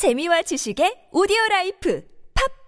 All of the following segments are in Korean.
재미와 지식의 오디오 라이프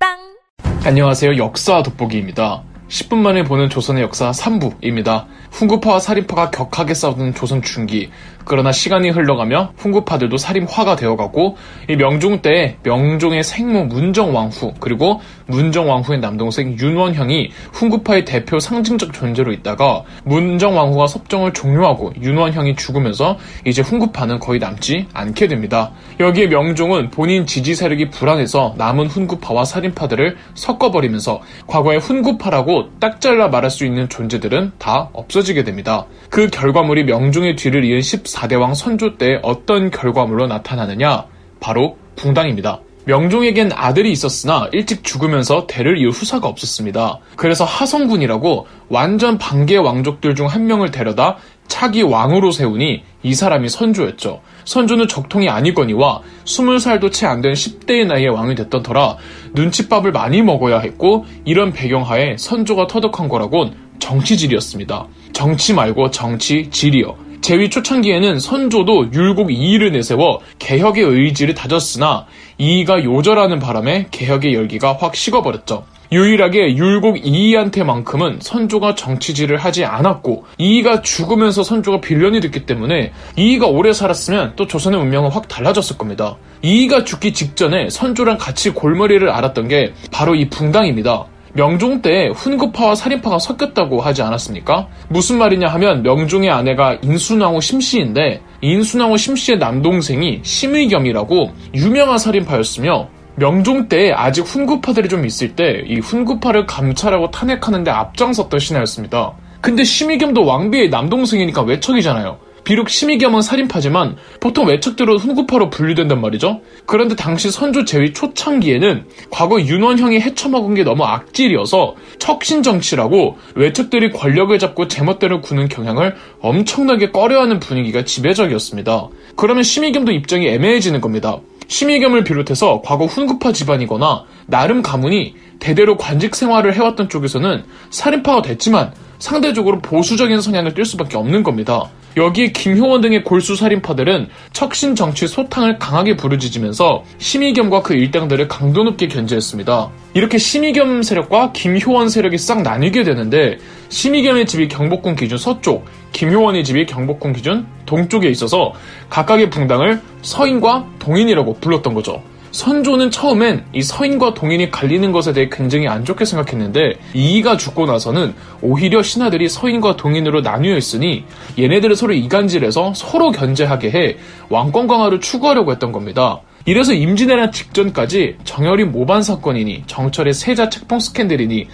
팟빵 안녕하세요. 역사 돋보기입니다. 10분 만에 보는 조선의 역사 3부입니다. 훈구파와 살인파가 격하게 싸우는 조선 중기. 그러나 시간이 흘러가며 훈구파들도 살인화가 되어가고 이 명종 때 명종의 생모 문정왕후 그리고 문정왕후의 남동생 윤원형이 훈구파의 대표 상징적 존재로 있다가 문정왕후가 섭정을 종료하고 윤원형이 죽으면서 이제 훈구파는 거의 남지 않게 됩니다. 여기에 명종은 본인 지지 세력이 불안해서 남은 훈구파와 살인파들을 섞어버리면서 과거의 훈구파라고 딱 잘라 말할 수 있는 존재들은 다 없어지게 됩니다. 그 결과물이 명종의 뒤를 이은 14 대왕 선조 때 어떤 결과물로 나타나느냐? 바로 붕당입니다. 명종에겐 아들이 있었으나 일찍 죽으면서 대를 이을 후사가 없었습니다. 그래서 하성군이라고 완전 반개 왕족들 중 한 명을 데려다 차기 왕으로 세우니 이 사람이 선조였죠. 선조는 적통이 아니거니와 20살도 채 안 된 10대의 나이에 왕이 됐던 터라 눈칫밥을 많이 먹어야 했고 이런 배경하에 선조가 터득한 거라곤 정치질이었습니다. 정치 말고 정치질이요. 제위 초창기에는 선조도 율곡 이의를 내세워 개혁의 의지를 다졌으나 이의가 요절하는 바람에 개혁의 열기가 확 식어버렸죠. 유일하게 율곡 이의한테만큼은 선조가 정치질을 하지 않았고 이의가 죽으면서 선조가 빌런이 됐기 때문에 이의가 오래 살았으면 또 조선의 운명은 확 달라졌을 겁니다. 이의가 죽기 직전에 선조랑 같이 골머리를 앓았던 게 바로 이 붕당입니다. 명종 때 훈구파와 살인파가 섞였다고 하지 않았습니까? 무슨 말이냐 하면 명종의 아내가 인순왕후 심씨인데 인순왕후 심씨의 남동생이 심의겸이라고 유명한 살인파였으며 명종 때 아직 훈구파들이 좀 있을 때 이 훈구파를 감찰하고 탄핵하는데 앞장섰던 신하였습니다. 근데 심의겸도 왕비의 남동생이니까 외척이잖아요. 비록 심의겸은 살인파지만 보통 외척대로 훈구파로 분류된단 말이죠. 그런데 당시 선조 제위 초창기에는 과거 윤원형이 헤쳐먹은 게 너무 악질이어서 척신정치라고 외척들이 권력을 잡고 제멋대로 구는 경향을 엄청나게 꺼려하는 분위기가 지배적이었습니다. 그러면 심의겸도 입장이 애매해지는 겁니다. 심의겸을 비롯해서 과거 훈구파 집안이거나 나름 가문이 대대로 관직 생활을 해왔던 쪽에서는 살인파가 됐지만 상대적으로 보수적인 성향을 띨 수밖에 없는 겁니다. 여기에 김효원 등의 골수 살인파들은 척신 정치 소탕을 강하게 부르짖으면서 심의겸과 그 일당들을 강도 높게 견제했습니다. 이렇게 심의겸 세력과 김효원 세력이 싹 나뉘게 되는데 심의겸의 집이 경복궁 기준 서쪽, 김효원의 집이 경복궁 기준 동쪽에 있어서 각각의 붕당을 서인과 동인이라고 불렀던 거죠. 선조는 처음엔 이 서인과 동인이 갈리는 것에 대해 굉장히 안 좋게 생각했는데 이이가 죽고 나서는 오히려 신하들이 서인과 동인으로 나뉘어 있으니 얘네들을 서로 이간질해서 서로 견제하게 해 왕권 강화를 추구하려고 했던 겁니다. 이래서 임진왜란 직전까지 정열이 모반 사건이니 정철의 세자 책봉 스캔들이니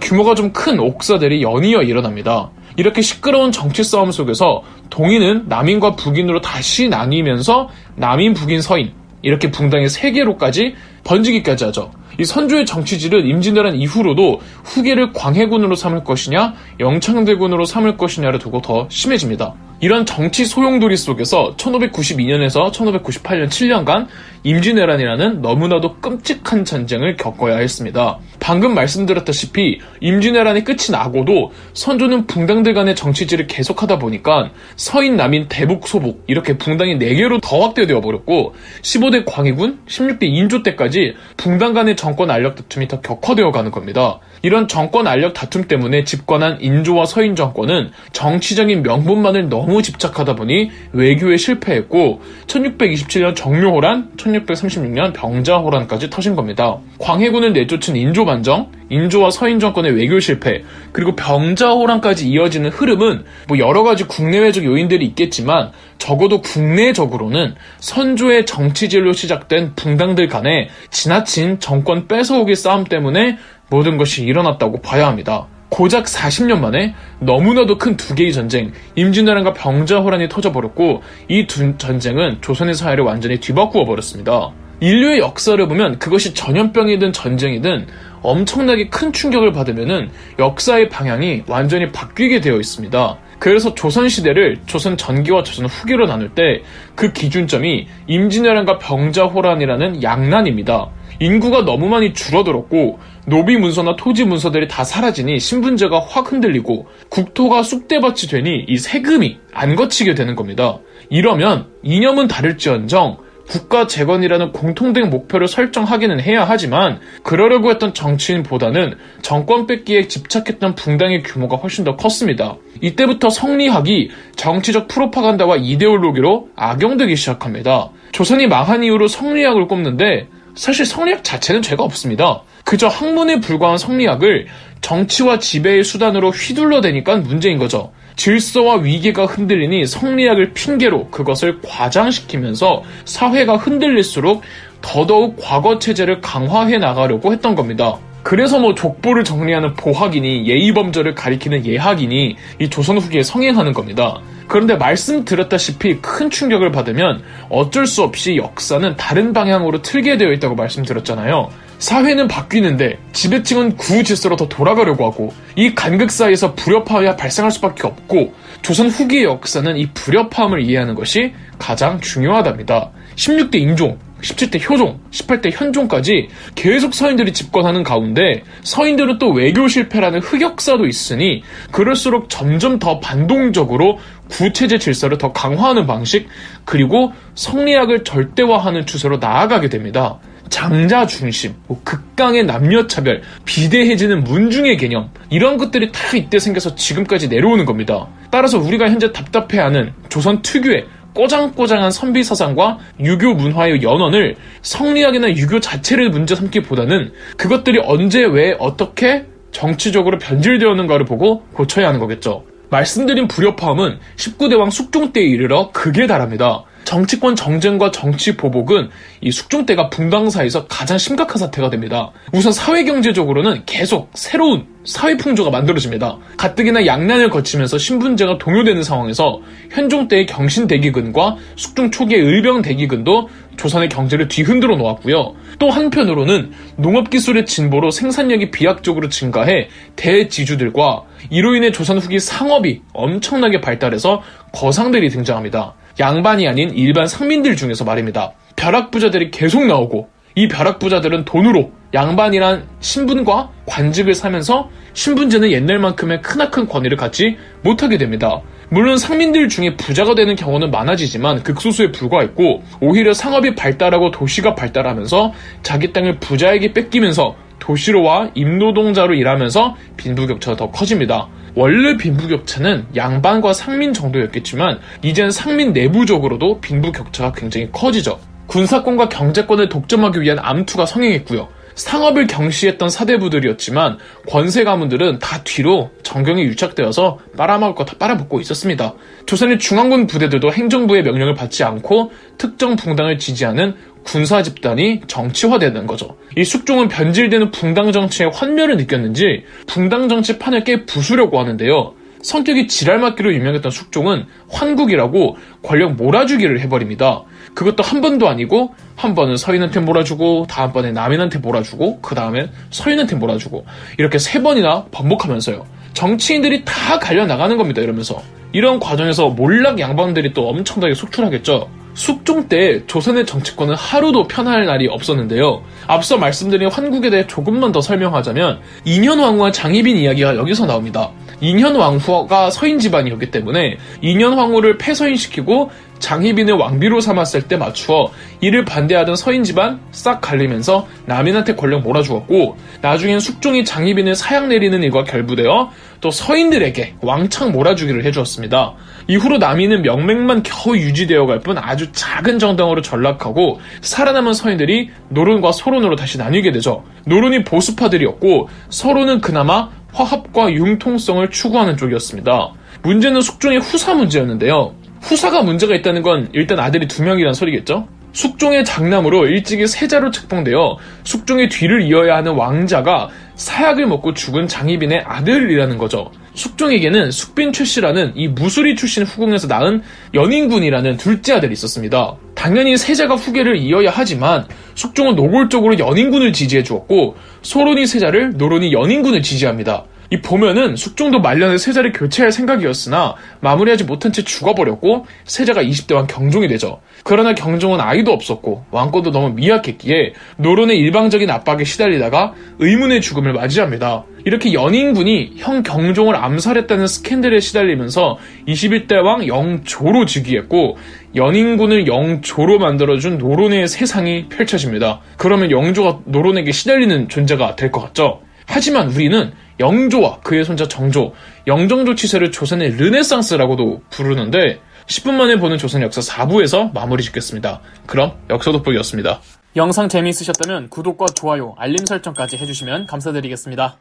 규모가 좀 큰 옥사들이 연이어 일어납니다. 이렇게 시끄러운 정치 싸움 속에서 동인은 남인과 북인으로 다시 나뉘면서 남인, 북인, 서인 이렇게 붕당의 세계로까지 번지기까지 하죠. 이 선조의 정치질은 임진왜란 이후로도 후계를 광해군으로 삼을 것이냐 영창대군으로 삼을 것이냐를 두고 더 심해집니다. 이런 정치 소용돌이 속에서 1592년에서 1598년 7년간 임진왜란이라는 너무나도 끔찍한 전쟁을 겪어야 했습니다. 방금 말씀드렸다시피 임진왜란이 끝이 나고도 선조는 붕당들 간의 정치질을 계속하다 보니까 서인, 남인, 대북, 소북 이렇게 붕당이 4개로 더 확대되어 버렸고 15대 광해군, 16대 인조 때까지 붕당 간의 정권 알력 다툼이 더 격화되어 가는 겁니다. 이런 정권 알력 다툼 때문에 집권한 인조와 서인 정권은 정치적인 명분만을 너무 집착하다 보니 외교에 실패했고 1627년 정묘호란, 1636년 병자호란까지 터진 겁니다. 광해군을 내쫓은 인조반정, 인조와 서인 정권의 외교 실패, 그리고 병자호란까지 이어지는 흐름은 뭐 여러 가지 국내외적 요인들이 있겠지만 적어도 국내적으로는 선조의 정치질로 시작된 붕당들 간의 지나친 정권 뺏어오기 싸움 때문에 모든 것이 일어났다고 봐야 합니다. 고작 40년 만에 너무나도 큰 두 개의 전쟁, 임진왜란과 병자호란이 터져버렸고 이 두 전쟁은 조선의 사회를 완전히 뒤바꾸어 버렸습니다. 인류의 역사를 보면 그것이 전염병이든 전쟁이든 엄청나게 큰 충격을 받으면 역사의 방향이 완전히 바뀌게 되어 있습니다. 그래서 조선시대를 조선 전기와 조선 후기로 나눌 때 그 기준점이 임진왜란과 병자호란이라는 양난입니다. 인구가 너무 많이 줄어들었고 노비 문서나 토지 문서들이 다 사라지니 신분제가 확 흔들리고 국토가 쑥대밭이 되니 이 세금이 안 거치게 되는 겁니다. 이러면 이념은 다를지언정 국가 재건이라는 공통된 목표를 설정하기는 해야 하지만 그러려고 했던 정치인보다는 정권 뺏기에 집착했던 붕당의 규모가 훨씬 더 컸습니다. 이때부터 성리학이 정치적 프로파간다와 이데올로기로 악용되기 시작합니다. 조선이 망한 이후로 성리학을 꼽는데 사실 성리학 자체는 죄가 없습니다. 그저 학문에 불과한 성리학을 정치와 지배의 수단으로 휘둘러대니까 문제인 거죠. 질서와 위계가 흔들리니 성리학을 핑계로 그것을 과장시키면서 사회가 흔들릴수록 더더욱 과거 체제를 강화해 나가려고 했던 겁니다. 그래서 뭐 족보를 정리하는 보학이니 예의범절을 가리키는 예학이니 이 조선 후기에 성행하는 겁니다. 그런데 말씀드렸다시피 큰 충격을 받으면 어쩔 수 없이 역사는 다른 방향으로 틀게 되어 있다고 말씀드렸잖아요. 사회는 바뀌는데 지배층은 구질서로 더 돌아가려고 하고 이 간극 사이에서 불협화음이 발생할 수밖에 없고 조선 후기의 역사는 이 불협화음을 이해하는 것이 가장 중요하답니다. 16대 인종, 17대 효종, 18대 현종까지 계속 서인들이 집권하는 가운데 서인들은 또 외교 실패라는 흑역사도 있으니 그럴수록 점점 더 반동적으로 구체제 질서를 더 강화하는 방식 그리고 성리학을 절대화하는 추세로 나아가게 됩니다. 장자 중심, 뭐 극강의 남녀 차별, 비대해지는 문중의 개념 이런 것들이 다 이때 생겨서 지금까지 내려오는 겁니다. 따라서 우리가 현재 답답해하는 조선 특유의 꼬장꼬장한 선비 사상과 유교 문화의 연원을 성리학이나 유교 자체를 문제 삼기보다는 그것들이 언제 왜 어떻게 정치적으로 변질되었는가를 보고 고쳐야 하는 거겠죠. 말씀드린 불협화음은 19대왕 숙종 때에 이르러 극에 달합니다. 정치권 정쟁과 정치 보복은 이 숙종 때가 붕당사에서 가장 심각한 사태가 됩니다. 우선 사회 경제적으로는 계속 새로운 사회 풍조가 만들어집니다. 가뜩이나 양난을 거치면서 신분제가 동요되는 상황에서 현종 때의 경신 대기근과 숙종 초기의 의병 대기근도 조선의 경제를 뒤흔들어 놓았고요. 또 한편으로는 농업 기술의 진보로 생산력이 비약적으로 증가해 대지주들과 이로 인해 조선 후기 상업이 엄청나게 발달해서 거상들이 등장합니다. 양반이 아닌 일반 상민들 중에서 말입니다. 벼락부자들이 계속 나오고 이 벼락부자들은 돈으로 양반이란 신분과 관직을 사면서 신분제는 옛날만큼의 크나큰 권위를 갖지 못하게 됩니다. 물론 상민들 중에 부자가 되는 경우는 많아지지만 극소수에 불과했고 오히려 상업이 발달하고 도시가 발달하면서 자기 땅을 부자에게 뺏기면서 도시로와 임노동자로 일하면서 빈부격차가 더 커집니다. 원래 빈부격차는 양반과 상민 정도였겠지만 이젠 상민 내부적으로도 빈부격차가 굉장히 커지죠. 군사권과 경제권을 독점하기 위한 암투가 성행했고요. 상업을 경시했던 사대부들이었지만 권세 가문들은 다 뒤로 정경에 유착되어서 빨아먹을 거 다 빨아먹고 있었습니다. 조선의 중앙군 부대들도 행정부의 명령을 받지 않고 특정 붕당을 지지하는 군사 집단이 정치화되는 거죠. 이 숙종은 변질되는 붕당 정치의 환멸을 느꼈는지 붕당 정치 판을 깨 부수려고 하는데요. 성격이 지랄맞기로 유명했던 숙종은 환국이라고 권력 몰아주기를 해버립니다. 그것도 한 번도 아니고 한 번은 서인한테 몰아주고 다음번에 남인한테 몰아주고 그 다음에 서인한테 몰아주고 이렇게 세 번이나 반복하면서요. 정치인들이 다 갈려 나가는 겁니다. 이러면서 이런 과정에서 몰락 양반들이 또 엄청나게 속출하겠죠. 숙종 때 조선의 정치권은 하루도 편할 날이 없었는데요. 앞서 말씀드린 환국에 대해 조금만 더 설명하자면 인현 왕후와 장희빈 이야기가 여기서 나옵니다. 인현 왕후가 서인 집안이었기 때문에 인현 왕후를 폐서인시키고 장희빈을 왕비로 삼았을 때 맞추어 이를 반대하던 서인 집안 싹 갈리면서 남인한테 권력 몰아주었고 나중엔 숙종이 장희빈을 사양 내리는 일과 결부되어 또 서인들에게 왕창 몰아주기를 해주었습니다. 이후로 남인은 명맥만 겨우 유지되어 갈 뿐 아주 작은 정당으로 전락하고 살아남은 서인들이 노론과 소론으로 다시 나뉘게 되죠. 노론이 보수파들이었고 서론은 그나마 화합과 융통성을 추구하는 쪽이었습니다. 문제는 숙종의 후사 문제였는데요. 후사가 문제가 있다는 건 일단 아들이 두 명이란 소리겠죠? 숙종의 장남으로 일찍이 세자로 책봉되어 숙종의 뒤를 이어야 하는 왕자가 사약을 먹고 죽은 장희빈의 아들이라는 거죠. 숙종에게는 숙빈 최씨라는 이 무술이 출신 후궁에서 낳은 연인군이라는 둘째 아들이 있었습니다. 당연히 세자가 후계를 이어야 하지만 숙종은 노골적으로 연인군을 지지해 주었고 소론이 세자를 노론이 연인군을 지지합니다. 이 보면은 숙종도 말년에 세자를 교체할 생각이었으나 마무리하지 못한 채 죽어버렸고 세자가 20대 왕 경종이 되죠. 그러나 경종은 아이도 없었고 왕권도 너무 미약했기에 노론의 일방적인 압박에 시달리다가 의문의 죽음을 맞이합니다. 이렇게 연인군이 형 경종을 암살했다는 스캔들에 시달리면서 21대 왕 영조로 즉위했고 연인군을 영조로 만들어준 노론의 세상이 펼쳐집니다. 그러면 영조가 노론에게 시달리는 존재가 될 것 같죠? 하지만 우리는 영조와 그의 손자 정조, 영정조 치세를 조선의 르네상스라고도 부르는데 10분 만에 보는 조선 역사 4부에서 마무리 짓겠습니다. 그럼 역사 돋보기였습니다. 영상 재미있으셨다면 구독과 좋아요, 알림 설정까지 해주시면 감사드리겠습니다.